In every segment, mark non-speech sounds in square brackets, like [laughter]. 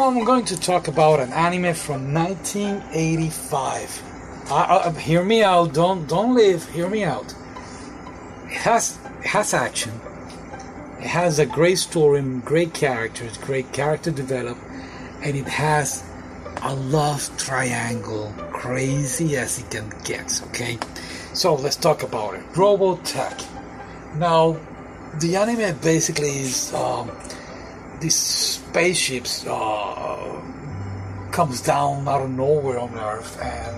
I'm going to talk about an anime from 1985. Uh, uh, hear me out. Don't don't leave. Hear me out. It has it has action. It has a great story, great characters, great character develop, and it has a love triangle, crazy as it can get. Okay, so let's talk about it. Robotech. Now, the anime basically is um, these spaceships uh, comes down out of nowhere on Earth and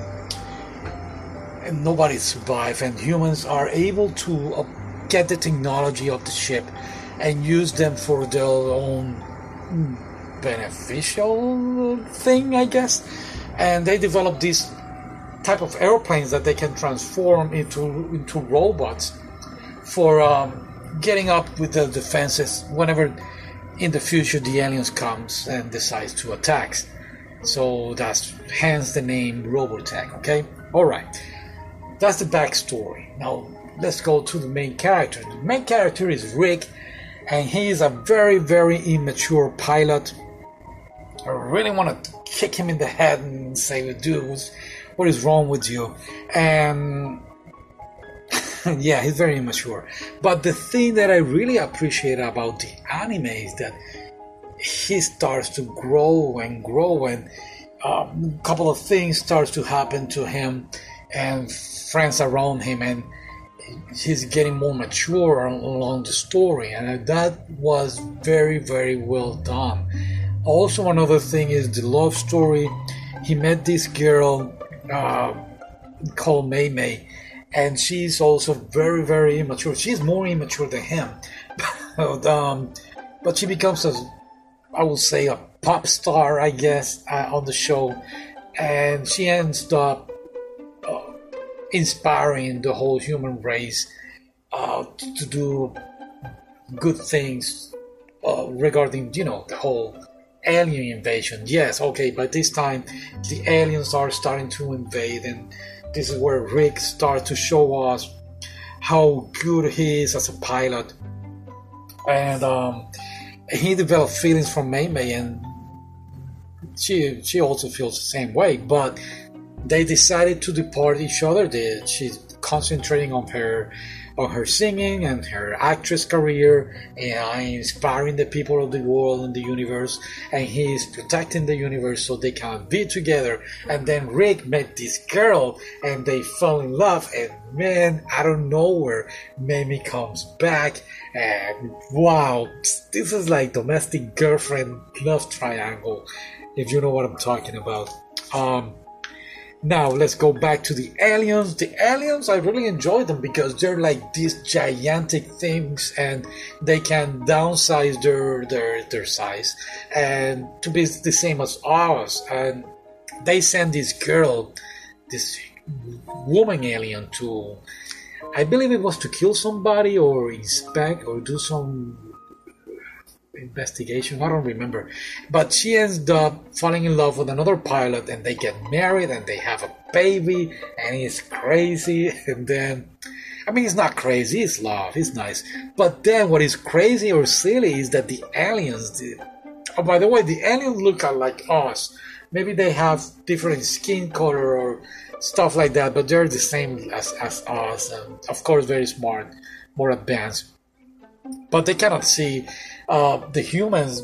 and nobody survives and humans are able to uh, get the technology of the ship and use them for their own beneficial thing I guess. And they develop these type of airplanes that they can transform into into robots for um, getting up with the defenses whenever in the future the aliens comes and decides to attack. So that's hence the name Robotech. Okay, all right. That's the backstory. Now let's go to the main character. The main character is Rick, and he is a very very immature pilot. I really want to kick him in the head and say, "Dude, what is wrong with you?" And [laughs] yeah, he's very immature. But the thing that I really appreciate about the anime is that he starts to grow and grow, and um, a couple of things starts to happen to him and friends around him, and he's getting more mature along the story, and that was very, very well done. Also, another thing is the love story. He met this girl uh, called Minmei and she's also very very immature. She's more immature than him. [laughs] But, um, but she becomes a i would say a pop star i guess uh, on the show. And she ends up uh, inspiring the whole human race uh, to, to, do good things uh, regarding you know the whole alien invasion. Yes okay by this time the aliens are starting to invade and this is where Rick starts to show us how good he is as a pilot. And um, he developed feelings for Minmei, and she she also feels the same way. But they decided to depart each other. she's concentrating on her on her singing and her actress career and inspiring the people of the world and the universe and he's protecting the universe so they can be together. And then rick met this girl and they fell in love and man out of nowhere Mei comes back and wow this is like domestic girlfriend love triangle if you know what i'm talking about. Um now let's go back to the aliens. The aliens, I really enjoy them because they're like these gigantic things, and they can downsize their their their size and to be the same as ours. And they send this girl, this woman alien, to I believe it was to kill somebody or inspect or do some investigation. I don't remember. But she ends up falling in love with another pilot and they get married and they have a baby and he's crazy. [laughs] And then, I mean, it's not crazy, it's love, it's nice. But then what is crazy or silly is that the aliens, the, oh, by the way, the aliens look like us. Maybe they have different skin color or stuff like that, but they're the same as, as us. And of course, very smart, more advanced. But they cannot see uh, the humans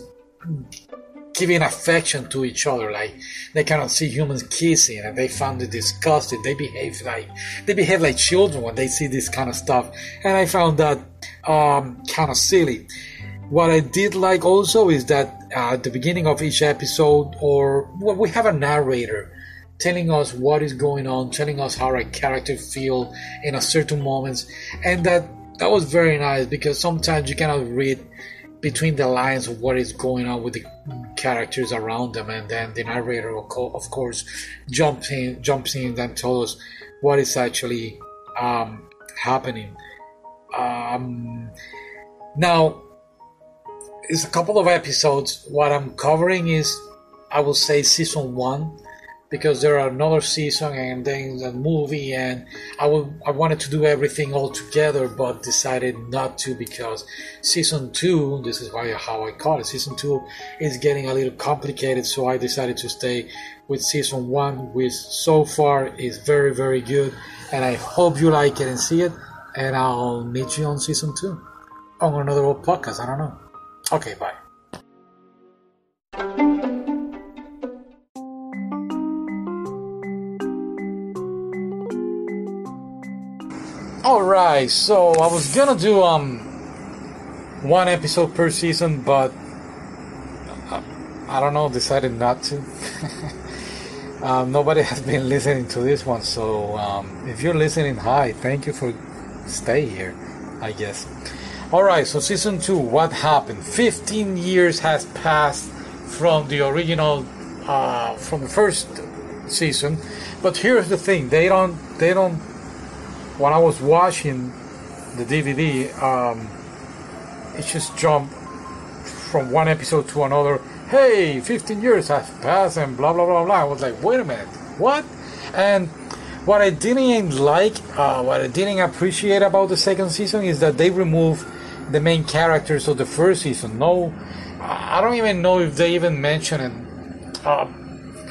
giving affection to each other like they cannot see humans kissing and they found it disgusting. They behave like they behave like children when they see this kind of stuff. And i found that um, kind of silly. What i did like also is that uh, at the beginning of each episode or well, we have a narrator telling us what is going on telling us how our character feel in a certain moments and that that was very nice because sometimes you cannot read between the lines of what is going on with the characters around them, and then the narrator, of course, jumps in, jumps in and tells us what is actually um, happening. Um, now, it's a couple of episodes. What I'm covering is, I will say, season one. Because there are another season and then a movie and I would I wanted to do everything all together but decided not to because season two this is why how I call it season two is getting a little complicated so I decided to stay with season one which so far is very very good and I hope you like it and see it and I'll meet you on season two on another old podcast. I don't know. Okay bye Right, so I was gonna do um one episode per season, but I, I don't know, decided not to. [laughs] um, nobody [laughs] has been listening to this one, so um, if you're listening, hi, thank you for stay here, I guess. All right, so season two, what happened? 15 years has passed from the original, uh, from the first season, but here's the thing: they don't, they don't when I was watching the DVD, um, it just jumped from one episode to another. Hey, 15 years have passed and blah blah blah blah. I was like, wait a minute, what? And what I didn't like, uh, what I didn't appreciate about the second season is that they removed the main characters of the first season. No, I don't even know if they even mention it. Uh,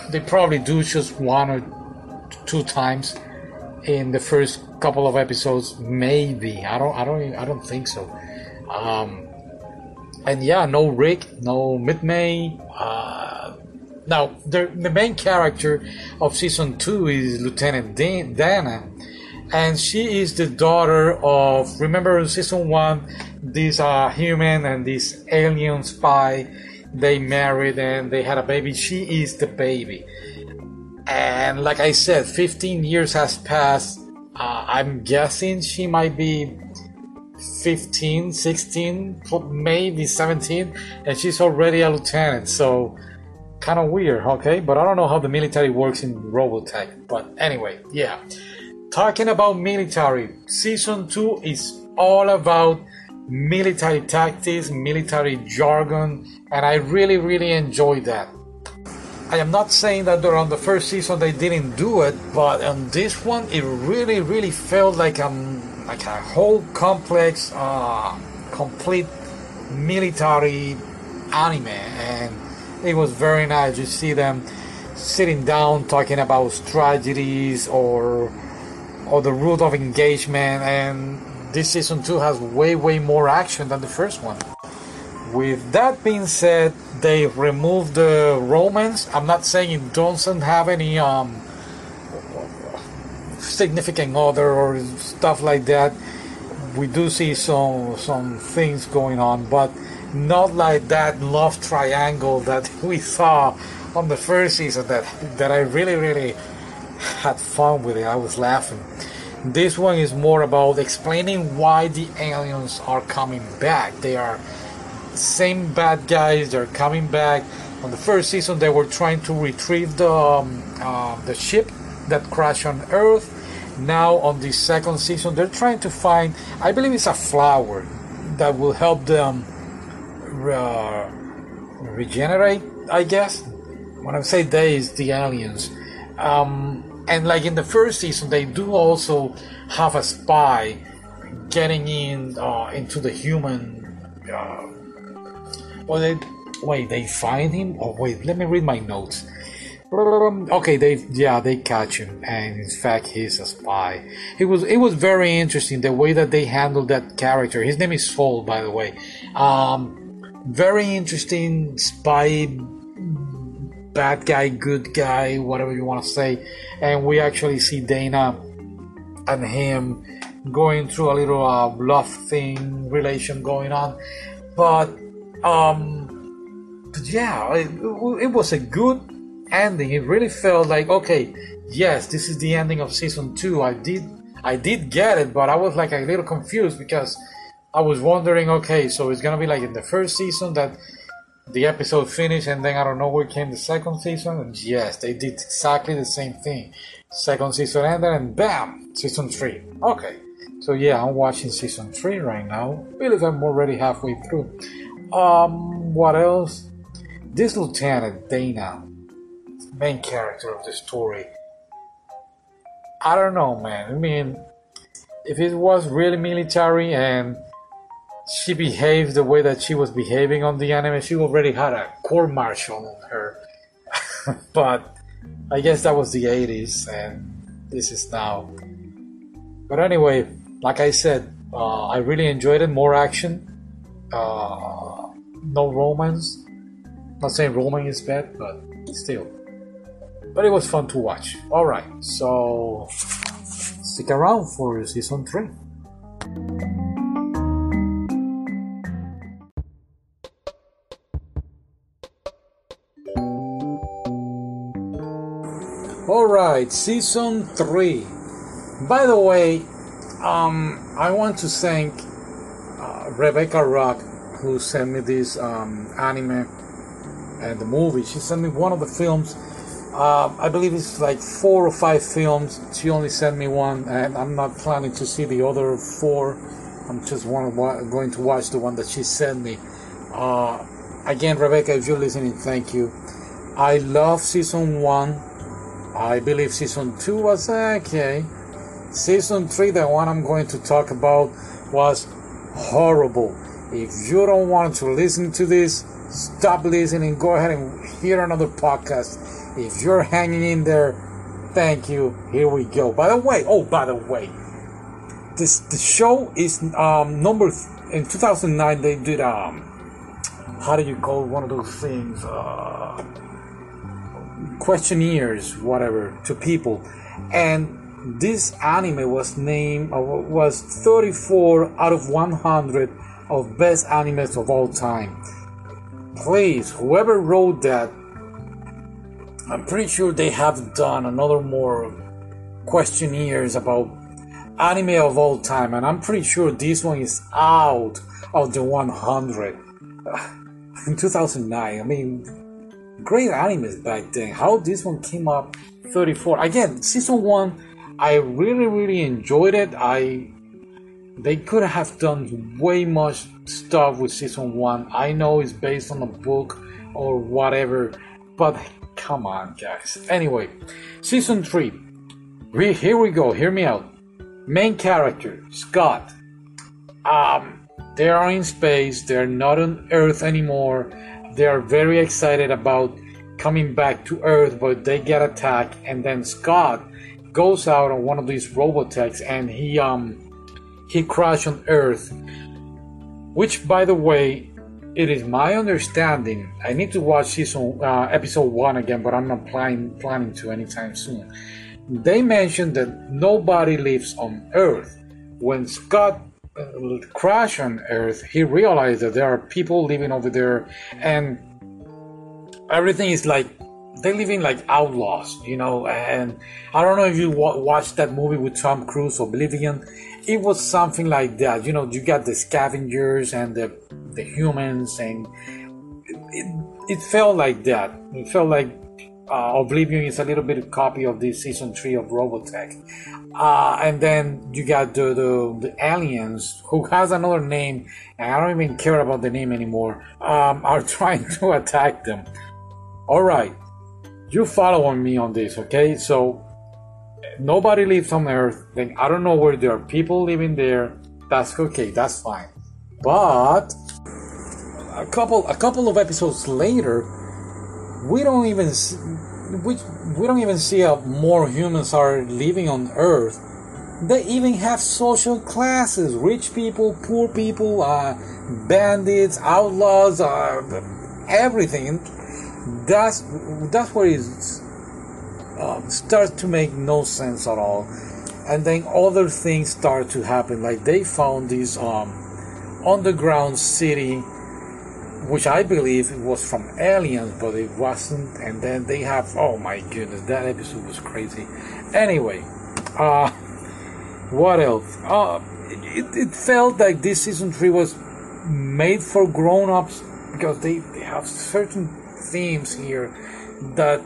they probably do just one or two times in the first couple of episodes, maybe. I don't, I don't, I don't think so. Um, and yeah, no Rick, no Minmei. Uh, now, the, the main character of season two is Lieutenant Dana, and she is the daughter of. Remember, in season one, this uh, human and this alien spy, they married and they had a baby. She is the baby. And like I said, 15 years has passed uh, I'm guessing she might be 15, 16, maybe 17, and she's already a lieutenant. So, kind of weird, okay? But I don't know how the military works in Robotech. But anyway, yeah. Talking about military, season 2 is all about military tactics, military jargon, and I really, really enjoy that. I am not saying that on the first season they didn't do it, but on this one it really, really felt like a like a whole complex, uh, complete military anime, and it was very nice. You see them sitting down talking about strategies or or the route of engagement, and this season two has way, way more action than the first one. With that being said, they removed the romance. I'm not saying it doesn't have any um, significant other or stuff like that. We do see some some things going on, but not like that love triangle that [laughs] we saw on the first season. That that I really really had fun with it. I was laughing. This one is more about explaining why the aliens are coming back. They are same bad guys. They're coming back. On the first season, they were trying to retrieve the um, uh, the ship that crashed on Earth. Now, on the second season, they're trying to find. I believe it's a flower that will help them uh, regenerate. I guess when I say they, is the aliens. Um, and like in the first season, they do also have a spy getting in uh, into the human uh, well, they wait. They find him. Oh wait, let me read my notes. Okay, they yeah they catch him, and in fact he's a spy. It was it was very interesting the way that they handled that character. His name is Zor, by the way. Um, very interesting spy, bad guy, good guy, whatever you want to say. And we actually see Dana and him going through a little uh, love thing relation going on, but um, but yeah, it, it was a good ending. It really felt like okay, yes, this is the ending of season two. I did I did get it, but I was like a little confused because I was wondering, okay, so it's gonna be like in the first season that the episode finished, and then I don't know where came the second season. And yes, they did exactly the same thing. Second season ended, and bam, season three. Okay, so yeah, I'm watching season three right now. I believe I'm already halfway through. Um, what else? This lieutenant Dana, main character of the story. I don't know, man. I mean, if it was really military and she behaved the way that she was behaving on the anime, she already had a court martial on her. [laughs] but I guess that was the 80s, and this is now. But anyway, like I said, uh, I really enjoyed it. More action, uh, no romance. Not saying romance is bad, but still. But it was fun to watch. Alright, so stick around for season 3. Alright, season 3. By the way, um, I want to thank Rebecca Rock who sent me this um, anime and the movie. She sent me one of the films. Uh, I believe it's like four or five films. She only sent me one, and I'm not planning to see the other four. I'm just going to watch the one that she sent me. Uh, again, Rebecca, if you're listening, thank you. I love season one. I believe season two was okay. Season 3, the one I'm going to talk about, was horrible. If you don't want to listen to this, stop listening. Go ahead and hear another podcast. If you're hanging in there, thank you. Here we go. By the way, oh, by the way, this the show is um, number in 2009. They did um, how do you call one of those things? Uh, questionnaires, whatever, to people, and this anime was named uh, was 34 out of 100 of best animes of all time. Please, whoever wrote that, I'm pretty sure they have done another more questionnaires about anime of all time, and I'm pretty sure this one is out of the 100 [sighs] in 2009. I mean, great animes back then. How this one came up 34 again? Season one I really really enjoyed it. I they could have done way much stuff with season one. I know it's based on a book or whatever, but come on, guys. Anyway, season three. We, here we go. Hear me out. Main character Scott. Um, they are in space. They're not on Earth anymore. They are very excited about coming back to Earth, but they get attacked, and then Scott goes out on one of these robotechs and he um he crashed on Earth. Which, by the way, it is my understanding. I need to watch season uh, episode one again, but I'm not planning planning to anytime soon. They mentioned that nobody lives on Earth. When Scott uh, crashed on Earth, he realized that there are people living over there, and everything is like they living like outlaws, you know. And I don't know if you watched that movie with Tom Cruise, Oblivion. It was something like that. You know, you got the scavengers and the the humans, and it, it, it felt like that. It felt like uh, Oblivion is a little bit of copy of the season three of Robotech. Uh, and then you got the, the, the aliens who has another name, and I don't even care about the name anymore. Um, are [laughs] trying to attack them. All right, you following me on this, okay? So nobody lives on Earth. Then I don't know where there are people living there. That's okay. That's fine. But a couple a couple of episodes later, we don't even see, we, we don't even see how more humans are living on Earth. They even have social classes: rich people, poor people, uh, bandits, outlaws, uh, everything that's that's where it um, starts to make no sense at all. And then other things start to happen. Like they found this um, underground city which i believe was from aliens but it wasn't. And then they have oh my goodness that episode was crazy. Anyway uh [laughs] what else? Uh it, it felt like this season 3 was made for grown-ups because they, they have certain themes here that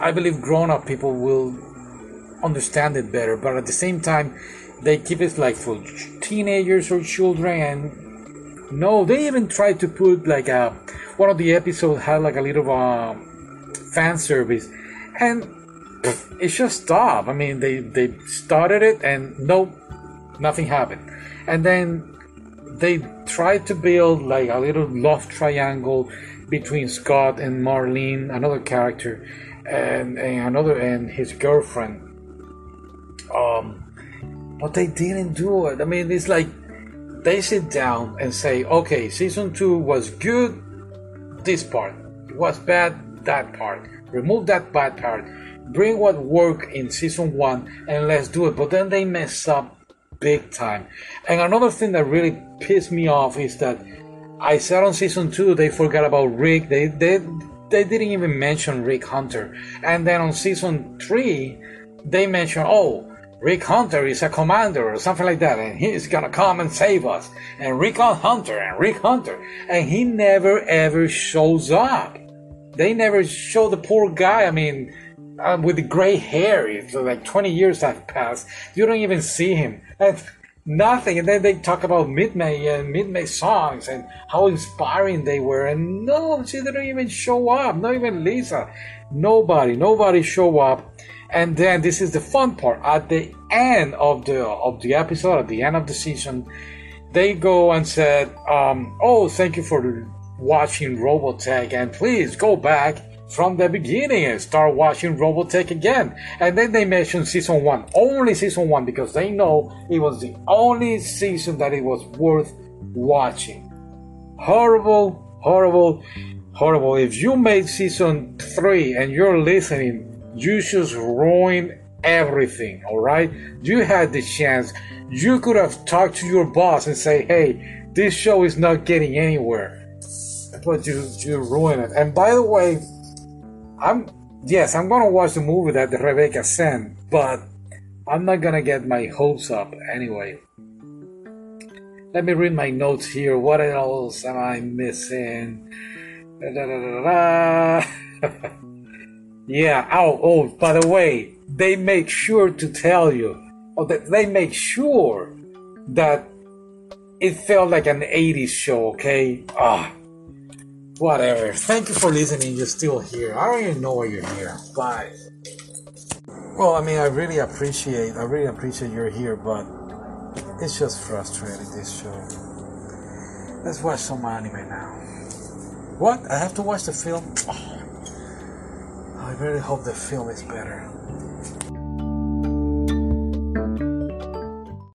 I believe grown up people will understand it better, but at the same time, they keep it like for teenagers or children. And no, they even tried to put like a one of the episodes had like a little uh, fan service, and it just stopped. I mean, they they started it and nope, nothing happened, and then they tried to build like a little love triangle between Scott and Marlene, another character, and, and another and his girlfriend. Um, but they didn't do it. I mean, it's like they sit down and say, okay, season two was good, this part. It was bad, that part. Remove that bad part. Bring what worked in season one and let's do it. But then they mess up big time. And another thing that really pissed me off is that I said on season two they forgot about Rick. They they they didn't even mention Rick Hunter. And then on season three, they mentioned, oh, Rick Hunter is a commander or something like that, and he's gonna come and save us. And Rick Hunter and Rick Hunter, and he never ever shows up. They never show the poor guy. I mean, uh, with the gray hair, it's like 20 years have passed. You don't even see him. And nothing. And then they talk about Minmei and Minmei songs and how inspiring they were. And no, she didn't even show up. Not even Lisa. Nobody, nobody show up. And then this is the fun part. At the end of the of the episode, at the end of the season, they go and said, um, "Oh, thank you for watching Robotech, and please go back from the beginning and start watching Robotech again." And then they mention season one, only season one, because they know it was the only season that it was worth watching. Horrible, horrible, horrible. If you made season three and you're listening you just ruined everything, all right? You had the chance. You could have talked to your boss and say, hey, this show is not getting anywhere. But you, you ruined it. And by the way, I'm, yes, I'm gonna watch the movie that Rebecca sent, but I'm not gonna get my hopes up anyway. Let me read my notes here. What else am I missing? Da, da, da, [laughs] Yeah. Oh, oh, by the way, they make sure to tell you, that they make sure that it felt like an 80s show, okay? Ah, whatever. Thank you for listening. You're still here. I don't even know why you're here. Bye. Well, I mean, I really appreciate, I really appreciate you're here, but it's just frustrating, this show. Let's watch some anime now. What? I have to watch the film? Oh. I really hope the film is better.